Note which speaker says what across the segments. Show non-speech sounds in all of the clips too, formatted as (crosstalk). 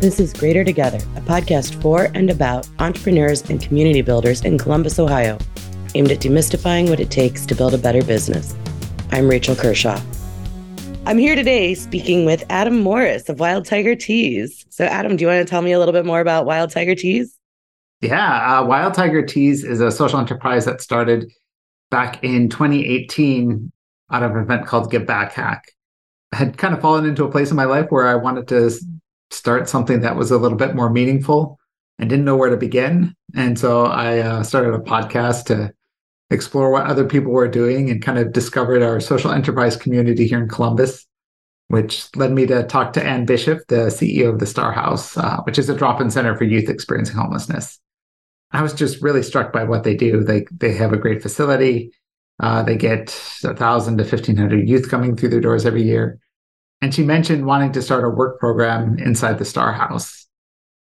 Speaker 1: This is Greater Together, a podcast for and about entrepreneurs and community builders in Columbus, Ohio, aimed at demystifying what it takes to build a better business. I'm Rachel Kershaw. I'm here today speaking with Adam Morris of Wild Tiger Tees. So, Adam, do you want to tell me a little bit more about Wild Tiger Tees?
Speaker 2: Yeah, uh, Wild Tiger Tees is a social enterprise that started back in 2018 out of an event called Give Back Hack. I had kind of fallen into a place in my life where I wanted to start something that was a little bit more meaningful and didn't know where to begin. And so I uh, started a podcast to explore what other people were doing and kind of discovered our social enterprise community here in Columbus, which led me to talk to Ann Bishop, the CEO of the Star House, uh, which is a drop in center for youth experiencing homelessness. I was just really struck by what they do. They, they have a great facility. Uh, they get a thousand to fifteen hundred youth coming through their doors every year. And she mentioned wanting to start a work program inside the Star House.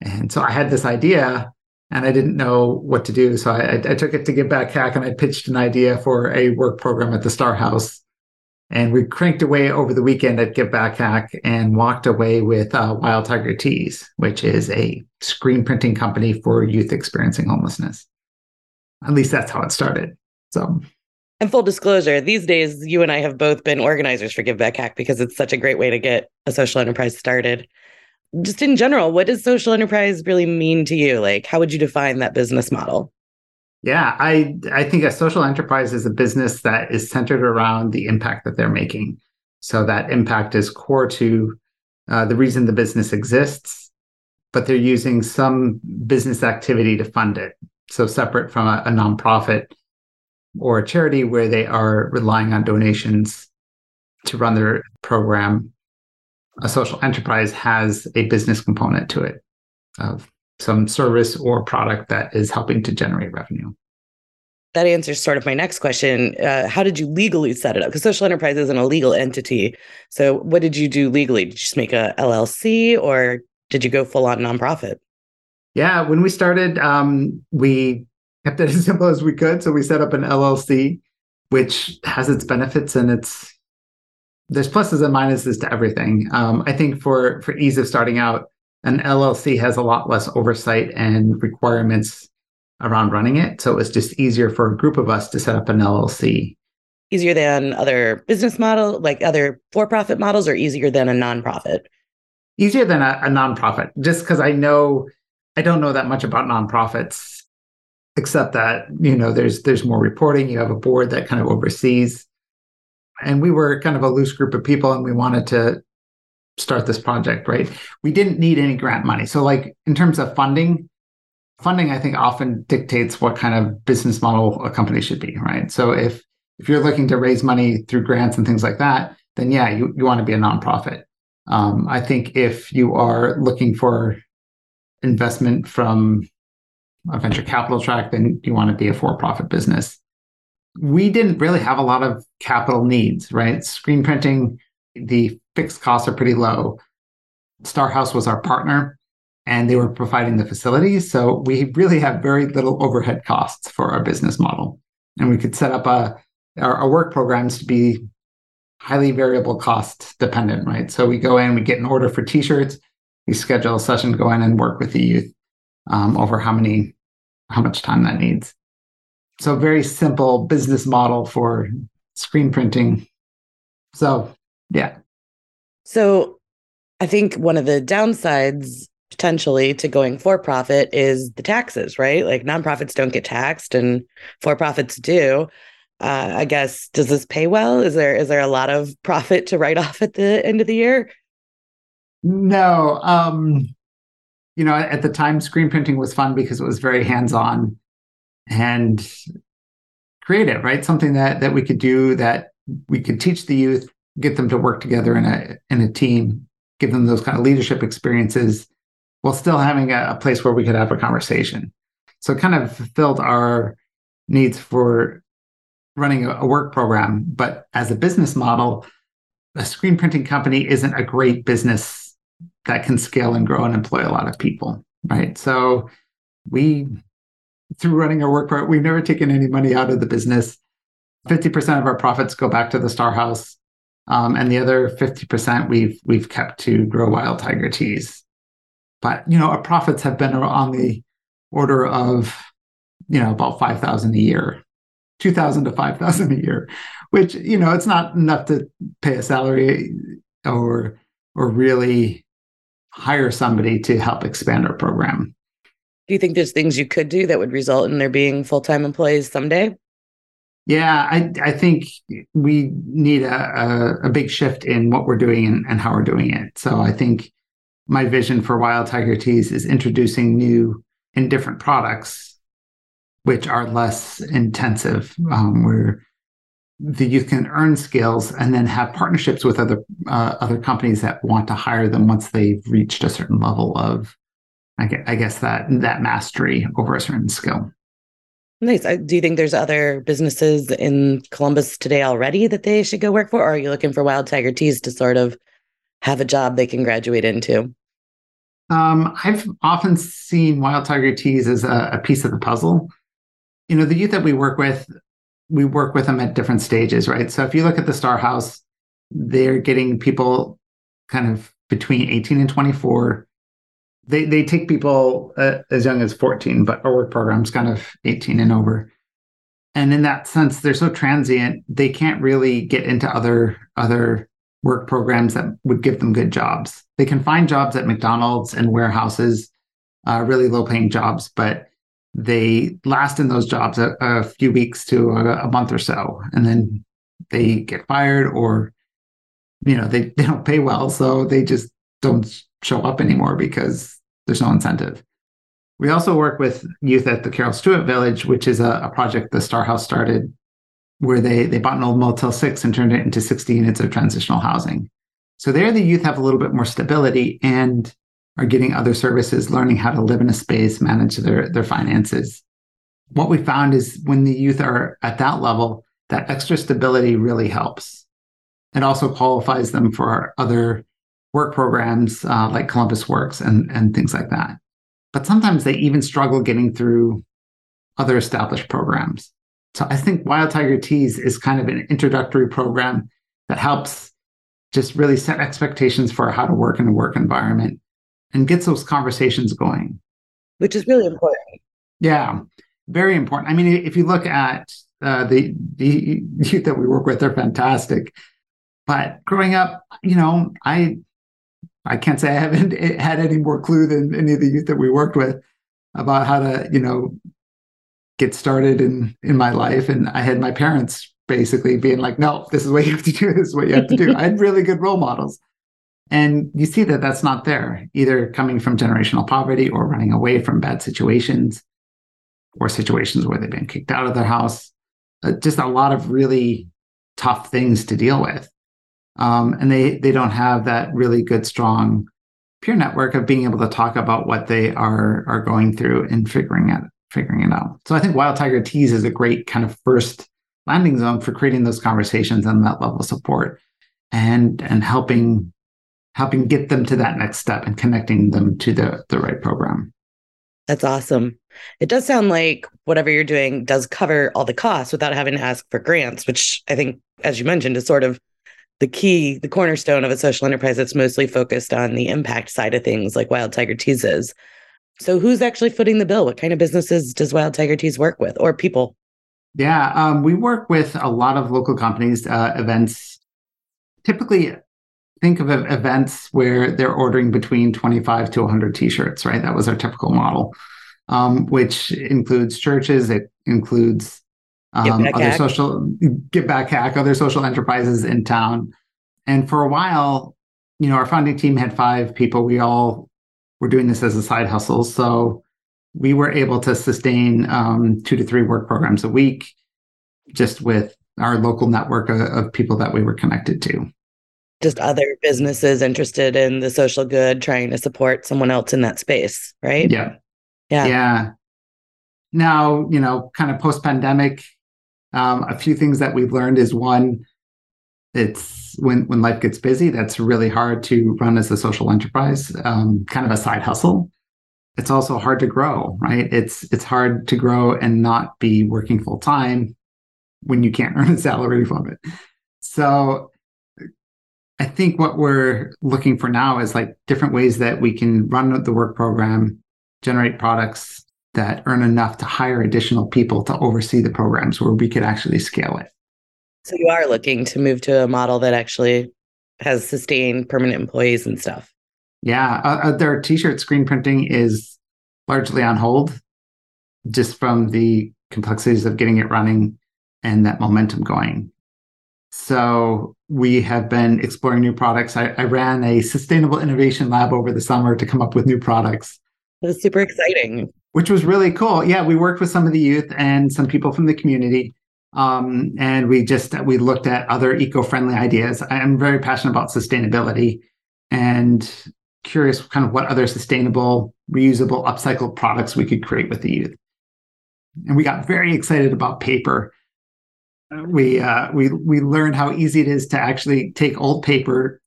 Speaker 2: And so I had this idea and I didn't know what to do. So I, I took it to Give Back Hack and I pitched an idea for a work program at the Star House. And we cranked away over the weekend at Give Back Hack and walked away with uh, Wild Tiger Tees, which is a screen printing company for youth experiencing homelessness. At least that's how it started. So
Speaker 1: and full disclosure, these days, you and I have both been organizers for Give Back Hack because it's such a great way to get a social enterprise started. Just in general, what does social enterprise really mean to you? Like, how would you define that business model?
Speaker 2: Yeah, I I think a social enterprise is a business that is centered around the impact that they're making. So that impact is core to uh, the reason the business exists, but they're using some business activity to fund it. So separate from a, a nonprofit or a charity where they are relying on donations to run their program, a social enterprise has a business component to it of some service or product that is helping to generate revenue.
Speaker 1: That answers sort of my next question. Uh, how did you legally set it up? Because social enterprise isn't a legal entity. So, what did you do legally? Did you just make a LLC or did you go full on nonprofit?
Speaker 2: Yeah, when we started, um, we kept it (laughs) as simple as we could. So we set up an LLC, which has its benefits and its there's pluses and minuses to everything. Um, I think for for ease of starting out, an LLC has a lot less oversight and requirements around running it. So it was just easier for a group of us to set up an LLC.
Speaker 1: Easier than other business model, like other for-profit models, or easier than a nonprofit?
Speaker 2: Easier than a, a nonprofit, just because I know I don't know that much about nonprofits except that you know there's there's more reporting. You have a board that kind of oversees. And we were kind of a loose group of people and we wanted to start this project right? We didn't need any grant money. So like in terms of funding funding i think often dictates what kind of business model a company should be right? So if if you're looking to raise money through grants and things like that then yeah you, you want to be a nonprofit. Um, i think if you are looking for investment from a venture capital track, then you want to be a for profit business. We didn't really have a lot of capital needs, right? Screen printing, the fixed costs are pretty low. Starhouse was our partner and they were providing the facilities. So we really have very little overhead costs for our business model. And we could set up a, our, our work programs to be highly variable cost dependent, right? So we go in, we get an order for t-shirts, we schedule a session, go in and work with the youth um, over how many how much time that needs. So very simple business model for screen printing. So yeah.
Speaker 1: So I think one of the downsides potentially to going for profit is the taxes, right? Like nonprofits don't get taxed and for profits do. Uh, I guess does this pay well? Is there is there a lot of (laughs) profit to write off at the end of the year?
Speaker 2: No. Um you know, at the time, screen printing was fun because it was very hands-on and creative, right? Something that that we could do that we could teach the youth, get them to work together in a in a team, give them those kind of leadership experiences, while still having a, a place where we could have a conversation. So it kind of fulfilled our needs for running a, a work program. But as a business model, a screen printing company isn't a great business that can scale and grow and employ a lot of people, right? So we, through running our work part, we've never taken any money out of the business. 50% of our profits go back to the Star House. Um, and the other 50% we've we've kept to grow wild tiger tees. but you know our profits have been on the order of you know about 5000 a year 2000 to 5000 a year which you know it's not enough to pay a salary or or really hire somebody to help expand our program.
Speaker 1: Do you think there's things you could do that would result in there being full-time employees someday?
Speaker 2: Yeah i i think we need a, a, a big shift in what we're doing and, and how we're doing it. So i think my vision for wild tiger tees is introducing new and different products which are less intensive, um, where the youth can earn skills and then have partnerships with other uh, other companies that want to hire them once they've reached a certain level of, I guess, I guess that that mastery over a certain skill.
Speaker 1: Nice. Do you think there's other businesses in Columbus today already that they should go work for, or are you looking for Wild Tiger Tees to sort of have a job they can graduate into?
Speaker 2: Um, I've often seen Wild Tiger Tees as a, a piece of the puzzle you know, the youth that we work with, we work with them at different stages, right? So if you look at the Star House, they're getting people kind of between 18 and 24. They they take people uh, as young as 14, but our work program's kind of 18 and over. And in that sense, they're so transient, they can't really get into other other work programs that would give them good jobs. They can find jobs at McDonald's and warehouses, uh, really low paying jobs, but they last in those jobs a, a few weeks to a, a, month or so and then they get fired or you know they, (laughs) they don't pay well so they just don't show up anymore because there's no incentive. We also work with youth at the carol stewart village which is a, a project the star house started where they they bought an old motel 6 and turned it into 60 units of transitional housing. So there the youth have a little bit more stability and are getting other services, learning how to live in a space, manage their, their finances. What we found is when the youth are at that level, that extra stability really helps. It also qualifies them for other work programs uh, like Columbus Works and, and things like that. But sometimes they even struggle getting through other established programs. So I think Wild Tiger Tees is kind of an introductory program that helps just really set expectations for how to work in a work environment and gets those conversations going.
Speaker 1: Which is really important.
Speaker 2: Yeah, very important. I mean, if you look at uh, the the (laughs) youth that we work with, they're fantastic. But growing up, you know, I I can't say I haven't (laughs) had any more clue than any of the youth that we worked with about how to, you know, get started in in my life. And I had my parents basically being like, "No, this is what you have to do. This is what you have to do." I had really good role models. And you see that that's not there, either coming from generational poverty or running away from bad situations or situations where they've been kicked out of their house. Uh, just a lot of really tough things to deal with. Um, and they they don't have that really good, strong peer network of being able to talk about what they are are going through and figuring it figuring it out. So I think Wild Tiger Tees is a great kind of first landing zone for creating those conversations and that level of support and and helping helping get them to that next step and connecting them to the, the right program.
Speaker 1: That's awesome. It does sound like whatever you're doing does cover all the costs without having to ask for grants, which I think, as you mentioned, is sort of the key, the cornerstone of a social enterprise that's mostly focused on the impact side of things, like Wild Tiger Tees is. So, who's actually footing the bill? What kind of businesses does Wild Tiger Tees work with, or people?
Speaker 2: Yeah, um, we work with a lot of local companies, uh, events. Typically, think of events where they're ordering between 25 to 100 t-shirts right? That was our typical model um, which includes churches it includes um, other hack. social get back hack other social enterprises in town. And for a while you know our founding team had five people. We all were doing this as a side hustle. So we were able to sustain um, two to three work programs a week just with our local network of, of people that we were connected to
Speaker 1: just other businesses interested in the social good trying to support someone else in that space right?
Speaker 2: Yeah.
Speaker 1: Yeah.
Speaker 2: Yeah. Now you know kind of post pandemic um, a few things that we've learned is one it's when when life gets busy that's really hard to run as a social enterprise um, kind of a side hustle. It's also hard to grow right? It's it's hard to grow and not be working full time when you can't (laughs) earn a salary from it. So I think what we're looking for now is like different ways that we can run the work program, generate products that earn enough to hire additional people to oversee the programs where we could actually scale it.
Speaker 1: So you are looking to move to a model that actually has sustained permanent employees and stuff.
Speaker 2: Yeah, uh, uh their t-shirt screen printing is largely on hold just from the complexities of getting it running and that momentum going. So we have been exploring new products. I, I, ran a sustainable innovation lab over the summer to come up with new products.
Speaker 1: It was super exciting.
Speaker 2: Which was really cool. Yeah, we worked with some of the youth and some people from the community. Um, and we just we looked at other eco-friendly ideas. I'm very passionate about sustainability and curious kind of what other sustainable, reusable, upcycled products we could create with the youth. And we got very excited about paper we uh, we we learned how easy it is to actually take old paper,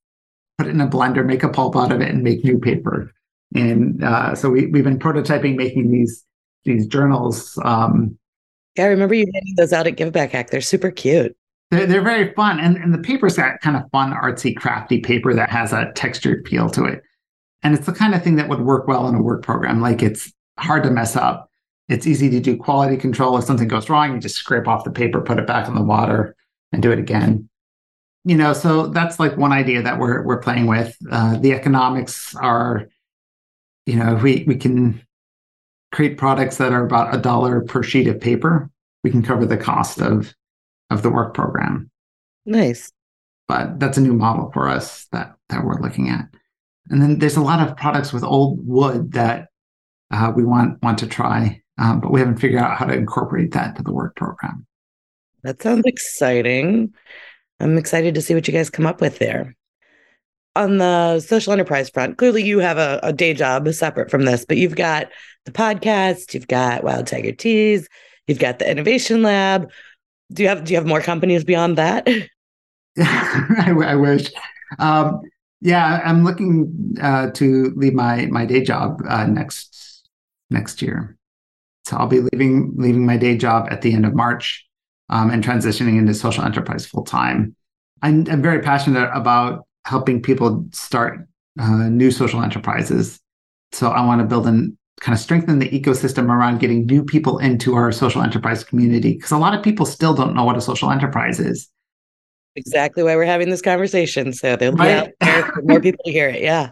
Speaker 2: put it in a blender, make a pulp out of it, and make new paper. And uh, so we we've been prototyping making these these journals. Um,
Speaker 1: yeah, I remember you handing those out at Give Back Hack. They're super cute.
Speaker 2: They're, they're very fun, and and the paper's got kind of fun, artsy, crafty paper that has a textured feel to it. And it's the kind of thing that would work well in a work program. Like it's hard to mess up it's easy to do quality control. If something goes wrong, you just scrape off the paper, put it back in the water, and do it again. You know, so that's like one idea that we're we're playing with. Uh, the economics are, you know, we we can create products that are about a dollar per sheet of paper. We can cover the cost of of the work program.
Speaker 1: Nice.
Speaker 2: But that's a new model for us that that we're looking at. And then there's a lot of products with old wood that uh, we want want to try um, but we haven't figured out how to incorporate that to the work program.
Speaker 1: That sounds exciting. I'm excited to see what you guys come up with there. On the social enterprise front, clearly you have a, a day job separate from this, but you've got the podcast, you've got Wild Tiger Tees, you've got the innovation lab. Do you have do you have more companies beyond that? (laughs) (laughs)
Speaker 2: I, I, wish. Um, yeah, I'm looking uh, to leave my my day job uh, next next year. So I'll be leaving leaving my day job at the end of March um, and transitioning into social enterprise full time. I'm, I'm, very passionate about helping people start uh, new social enterprises. So I want to build and kind of strengthen the ecosystem around getting new people into our social enterprise community because a lot of people still don't know what a social enterprise is.
Speaker 1: Exactly why we're having this conversation. So there'll be right? out there for more people to hear it. Yeah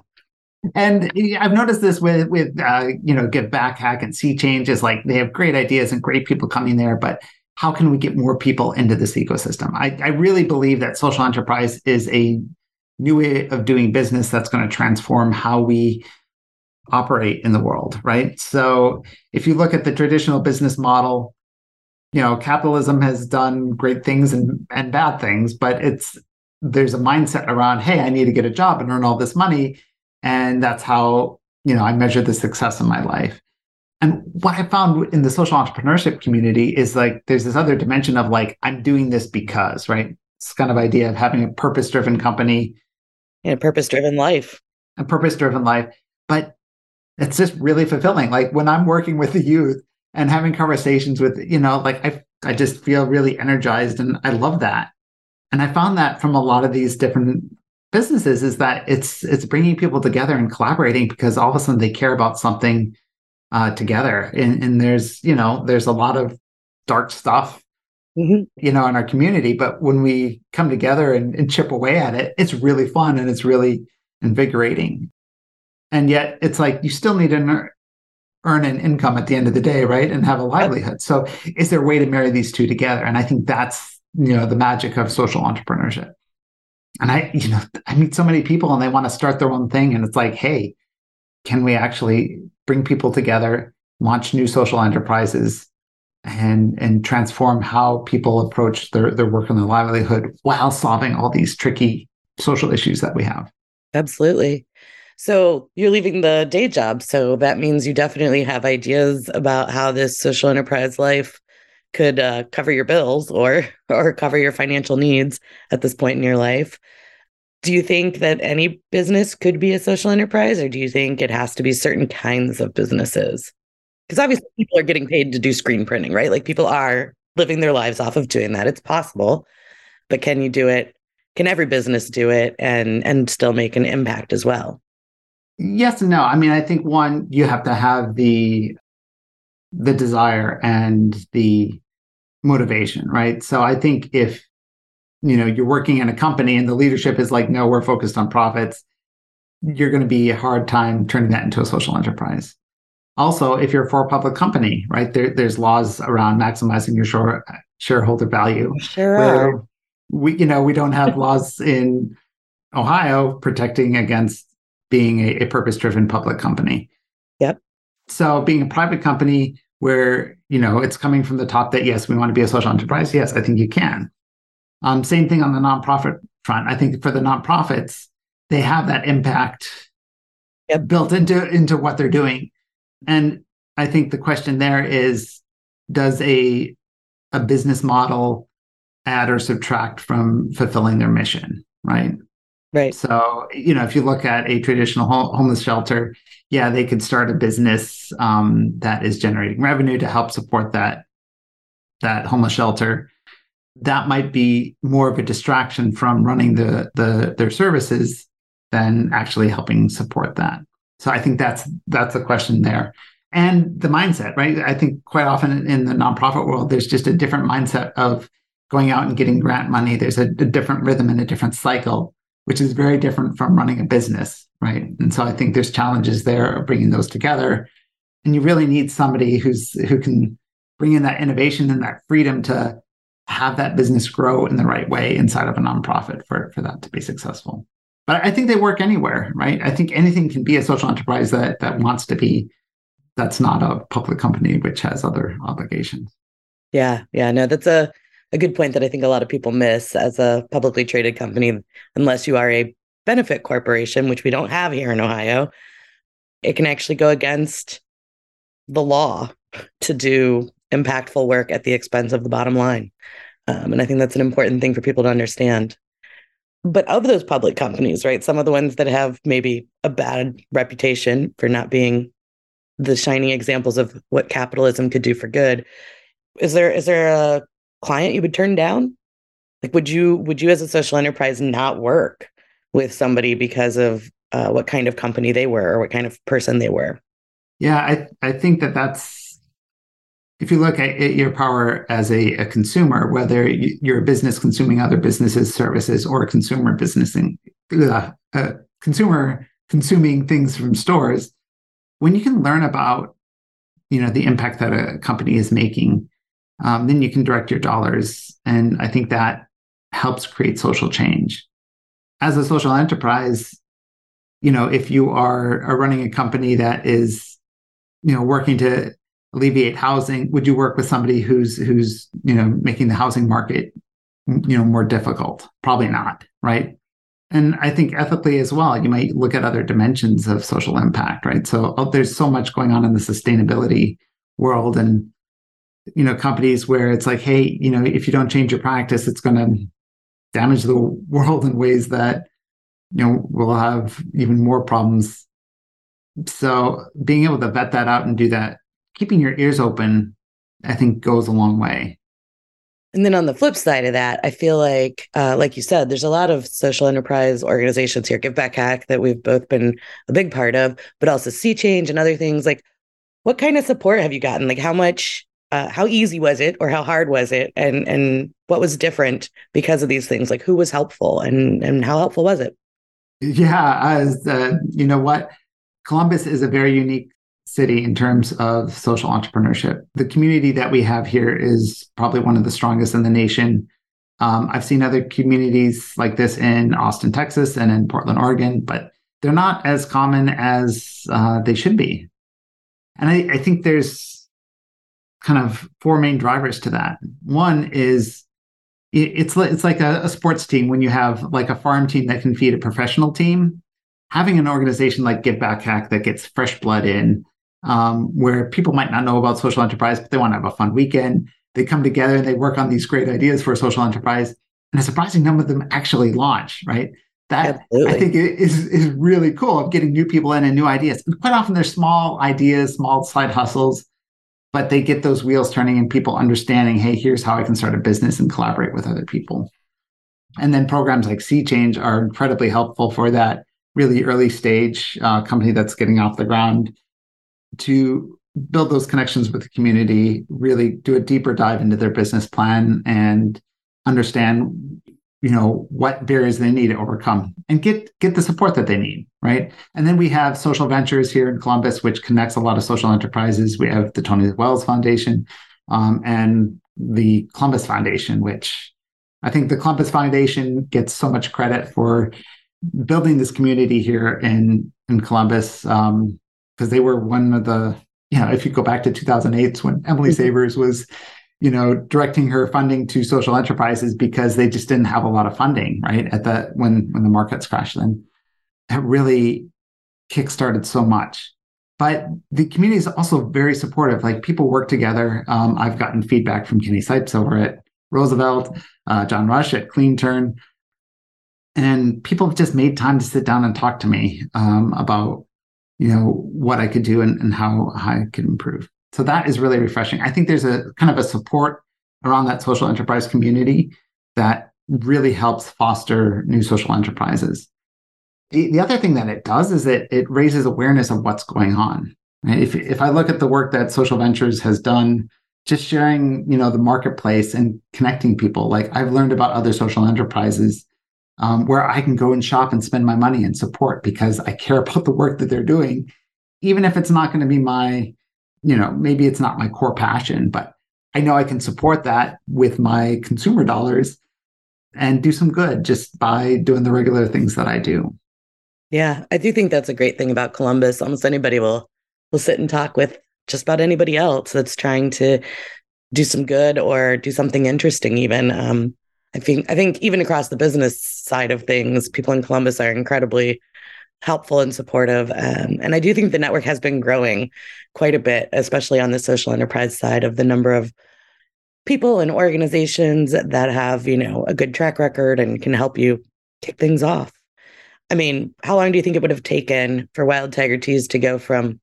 Speaker 2: and I've noticed this with with uh, you know Give Back Hack and SeeChange is like they have great ideas and great people coming there, but how can we get more people into this ecosystem? I, I really believe that social enterprise is a new way of doing business that's going to transform how we operate in the world, right? So if you look at the traditional business model, you know, capitalism has done great things and, and bad things, but it's there's a mindset around, hey, I need to get a job and earn all this money and that's how, you know, I measure the success in my life. And what I found in the social entrepreneurship community is like there's this other dimension of like, I'm doing this because, right? It's kind of idea of having a purpose driven company.
Speaker 1: And a purpose driven life.
Speaker 2: A purpose driven life. But it's just really fulfilling. Like when I'm working with the youth and having conversations with, you know, like I I just feel really energized and I love that. And I found that from a lot of these different businesses is that it's it's bringing people together and collaborating because all of a sudden they care about something uh, together. And, and there's you know there's a lot of dark stuff mm-hmm. you know in our community but when we come together and, and chip away at it it's really fun and it's really invigorating. And yet it's like you still need to earn an income at the end of the day right? And have a livelihood. So is there a way to marry these two together? And i think that's you know the magic of social entrepreneurship and I, you know, I meet so many people and they want to start their own thing. And it's like, hey, can we actually bring people together, launch new social enterprises, and and transform how people approach their, their work and their livelihood while solving all these tricky social issues that we have?
Speaker 1: Absolutely. So you're leaving the day job. So that means you definitely have ideas about how this social enterprise life could uh, cover your bills or (laughs) or cover your financial needs at this point in your life. Do you think that any business could be a social enterprise, or do you think it has to be certain kinds of businesses? Because obviously, people are getting paid to do screen printing, right? Like people are living their lives off of doing that. It's possible, but can you do it? can every business do it and and still make an impact as well?
Speaker 2: Yes and no. I mean, I think one, you have to have the the desire and the motivation, right? So I think if you know you're working in a company and the leadership is like, no, we're focused on profits, you're going to be a hard time turning that into a social enterprise. Also, if you're for a public company, right, there, there's laws around maximizing your shore, shareholder value.
Speaker 1: Sure.
Speaker 2: We, you know, we don't have laws in Ohio protecting against being a, a purpose-driven public company.
Speaker 1: Yep.
Speaker 2: So being a private company where you know it's coming from the top that yes, we want to be a social enterprise. Yes, I think you can. Um, same thing on the nonprofit front. I think for the nonprofits, they have that impact yep. built into into what they're doing. And I think the question there is, does a a business model add or subtract from fulfilling their mission? Right.
Speaker 1: Right.
Speaker 2: So, you know, if you look at a traditional homeless shelter, yeah, they could start a business um, that is generating revenue to help support that that homeless shelter. That might be more of a distraction from running the the their services than actually helping support that. So I think that's that's a question there. And the mindset, right? I think quite often in the nonprofit world, there's just a different mindset of going out and getting grant money. There's a, a different rhythm and a different cycle which is very different from running a business, right? And so I think there's challenges there of bringing those together. And you really need somebody who's who can bring in that innovation and that freedom to have that business grow in the right way inside of a nonprofit for, for that to be successful. But I think they work anywhere, right? I think anything can be a social enterprise that that wants to be that's not a public company which has other obligations.
Speaker 1: Yeah, yeah, no, that's a a good point that I think a lot of people miss as a publicly traded company, unless you are a benefit corporation, which we don't have here in Ohio, it can actually go against the law to do impactful work at the expense of the bottom line. Um, and I think that's an important thing for people to understand. But of those public companies, right, some of the ones that have maybe a bad reputation for not being the shining examples of what capitalism could do for good, is there is there a client you would turn down? Like, would you would you as a social enterprise not work with somebody because of uh, what kind of company they were or what kind of person they were?
Speaker 2: Yeah, I I think that that's if you look at your power as a, a consumer, whether you're a business consuming other businesses' services or a consumer businessing, uh, a consumer consuming things from stores, when you can learn about you know the impact that a company is making um, then you can direct your dollars. And I think that helps create social change. As a social enterprise, you know, if you are, are running a company that is, you know, working to alleviate housing, would you work with somebody who's who's, you know, making the housing market, you know, more difficult? Probably not, right? And I think ethically as well, you might look at other dimensions of social impact, right? So oh, there's so much going on in the sustainability world and you know companies where it's like hey you know if you don't change your practice it's going to damage the world in ways that you know will have even more problems so being able to vet that out and do that keeping your ears open i think goes a long way
Speaker 1: and then on the flip side of that, I feel like, uh, like you said, there's a lot of social enterprise organizations here, Give Back Hack, that we've both been a big part of, but also SeeChange and other things. Like, what kind of support have you gotten? Like, how much uh, how easy was it or how hard was it? And and what was different because of these things? Like who was helpful and and how helpful was it?
Speaker 2: Yeah as uh, you know what? Columbus is a very unique city in terms of social entrepreneurship. The community that we have here is probably one of the strongest in the nation. Um, i've seen other communities like this in austin texas and in portland oregon but they're not as common as uh, they should be. And I, I think there's kind of four main drivers to that. One is it's it's like a, a, sports team when you have like a farm team that can feed a professional team. Having an organization like Give Back Hack that gets fresh blood in, um, where people might not know about social enterprise, but they want to have a fun weekend. They come together and they work on these great ideas for a social enterprise, and a surprising number of them actually launch. Right, that Absolutely. I think is is really cool of getting new people in and new ideas. And quite often they're small ideas, small side hustles but they get those wheels turning and people understanding, hey, here's how I can start a business and collaborate with other people. And then programs like SeeChange are incredibly helpful for that really early stage uh, company that's getting off the ground to build those connections with the community, really do a deeper dive into their business plan and understand you know what barriers they need to overcome and get get the support that they need right and then we have social ventures here in columbus which connects a lot of social enterprises we have the tony wells foundation um, and the columbus foundation which i think the columbus foundation gets so much credit for building this community here in in columbus because um, they were one of the you know if you go back to 2008 when emily mm-hmm. savors was you know, directing her funding to social enterprises because they just didn't have a lot of funding, right? At the when when the markets crashed, then that really kickstarted so much. But the community is also very supportive. Like people work together. Um, I've gotten feedback from Kenny Sipes over at Roosevelt, uh, John Rush at Clean Turn, and people have just made time to sit down and talk to me um, about, you know, what I could do and, and how, how I could improve. So that is really refreshing. I think there's a kind of a support around that social enterprise community that really helps foster new social enterprises. The, the other thing that it does is that it raises awareness of what's going on. If, if I look at the work that Social Ventures has done, just sharing, you know, the marketplace and connecting people, like I've learned about other social enterprises um, where I can go and shop and spend my money and support because I care about the work that they're doing, even if it's not going to be my you know, maybe it's not my core passion, but I know I can support that with my consumer dollars and do some good just by doing the regular things that I do.
Speaker 1: Yeah, I do think that's a great thing about Columbus. Almost anybody will will sit and talk with just about anybody else that's trying to do some good or do something interesting even. Um, I think I think even across the business side of things, people in Columbus are incredibly helpful and supportive. Um, and I do think the network has been growing quite a bit, especially on the social enterprise side of the number of people and organizations that have, you know, a good track record and can help you kick things off. I mean, how long do you think it would have taken for Wild Tiger Tees to go from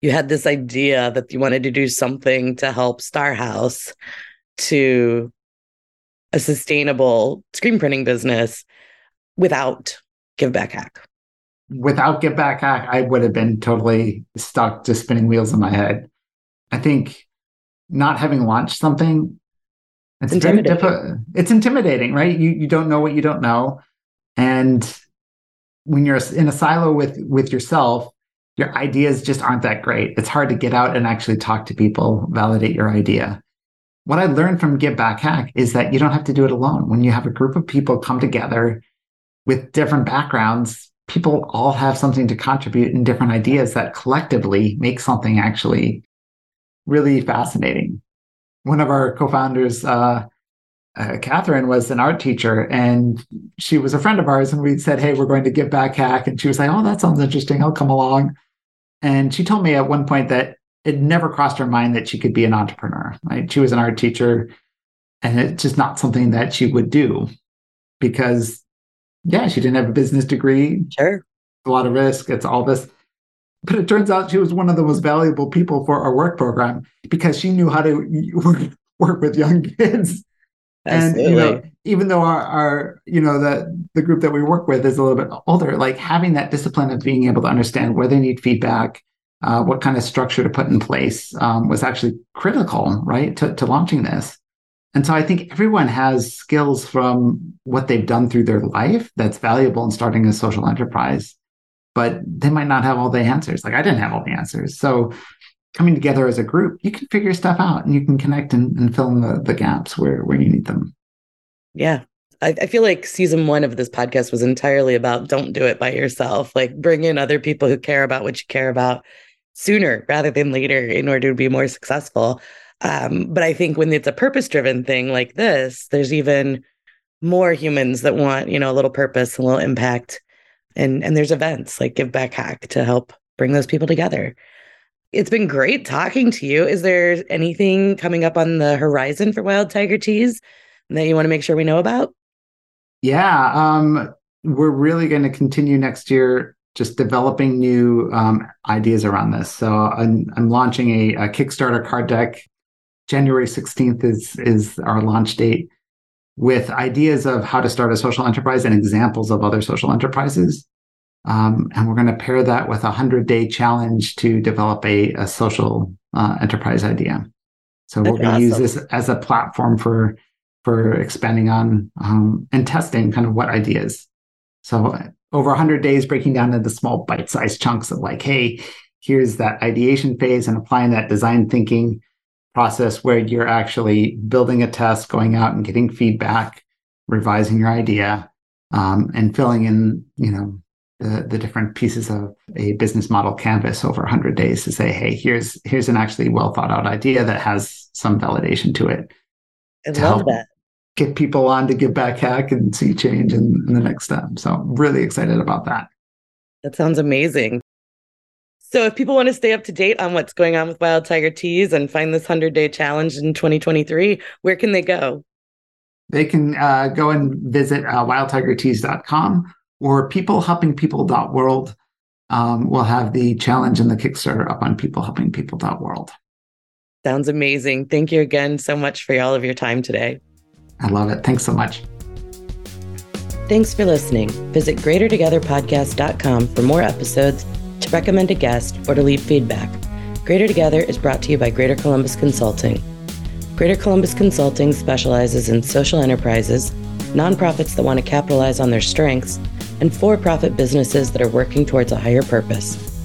Speaker 1: you had this idea that you wanted to do something to help Star House to a sustainable screen printing business without Give Back Hack?
Speaker 2: Without Give Back Hack, I would have been totally stuck just spinning wheels in my head. I think not having launched something, it's, it's very difficult. It's intimidating, right? You you don't know what you don't know, and when you're in a silo with with yourself, your ideas just aren't that great. It's hard to get out and actually talk to people, validate your idea. What I learned from Give Back Hack is that you don't have to do it alone. When you have a group of people come together with different backgrounds, people all have something to contribute and different ideas that collectively make something actually really fascinating. One of our co-founders, uh, uh, Catherine, was an art teacher, and she was a friend of ours. And we said, "Hey, we're going to give back hack," and she was like, "Oh, that sounds interesting. I'll come along." And she told me at one point that it never crossed her mind that she could be an entrepreneur. Right? She was an art teacher, and it's just not something that she would do because yeah, she didn't have a business degree.
Speaker 1: Sure.
Speaker 2: A lot of risk. It's all this. But it turns out she was one of the most valuable people for our work program because she knew how to (laughs) work, work with young kids. Absolutely. And you know, even though our, our you know the the group that we work with is a little bit older, like having that discipline of being able to understand where they need feedback, uh, what kind of structure to put in place um, was actually critical, right, to, to launching this. And so I think everyone has skills from what they've done through their life that's valuable in starting a social enterprise, but they might not have all the answers. Like I didn't have all the answers. So coming together as a group, you can figure stuff out and you can connect and, and fill in the, the gaps where, where you need them.
Speaker 1: Yeah. I, I feel like season one of this podcast was entirely about don't do it by yourself. Like bring in other people who care about what you care about sooner rather than later in order to be more successful. Um, but I think when it's a purpose driven thing like this, there's even more humans that want, you know, a little purpose, a little impact. And and there's events like Give Back Hack to help bring those people together. It's been great talking to you. Is there anything coming up on the horizon for Wild Tiger Tees that you want to make sure we know about?
Speaker 2: Yeah, um, we're really going to continue next year just developing new um, ideas around this. So I'm, I'm launching a, a, Kickstarter card deck January 16th is is our launch date. with ideas of how to start a social enterprise and examples of other social enterprises. Um, and we're going to pair that with a 100 day challenge to develop a, a social uh, enterprise idea. So That's we're going to awesome. use this as a platform for for expanding on um, and testing kind of what ideas. So over 100 days, breaking down into small bite-sized chunks of like, hey, here's that ideation phase and applying that design thinking process where you're actually building a test, going out and getting feedback, revising your idea, um, and filling in, you know, the, the different pieces of a business model canvas over 100 days to say, hey, here's here's an actually well thought out idea that has some validation to it.
Speaker 1: I love that.
Speaker 2: Get people on to give back hack and see change in, in the next step. So I'm really excited about that.
Speaker 1: That sounds amazing. So if people want to stay up to date on what's going on with Wild Tiger Tees and find this 100 day challenge in 2023, where can they go?
Speaker 2: They can uh, go and visit uh, wildtigertees.com or peoplehelpingpeople.world. Um, we'll have the challenge and the Kickstarter up on peoplehelpingpeople.world.
Speaker 1: Sounds amazing. Thank you again so much for all of your time today.
Speaker 2: I love it. Thanks so much.
Speaker 1: Thanks for listening. Visit greatertogetherpodcast.com for more episodes to recommend a guest, or to leave feedback. Greater Together is brought to you by Greater Columbus Consulting. Greater Columbus Consulting specializes in social enterprises, nonprofits that want to capitalize on their strengths, and for profit businesses that are working towards a higher purpose.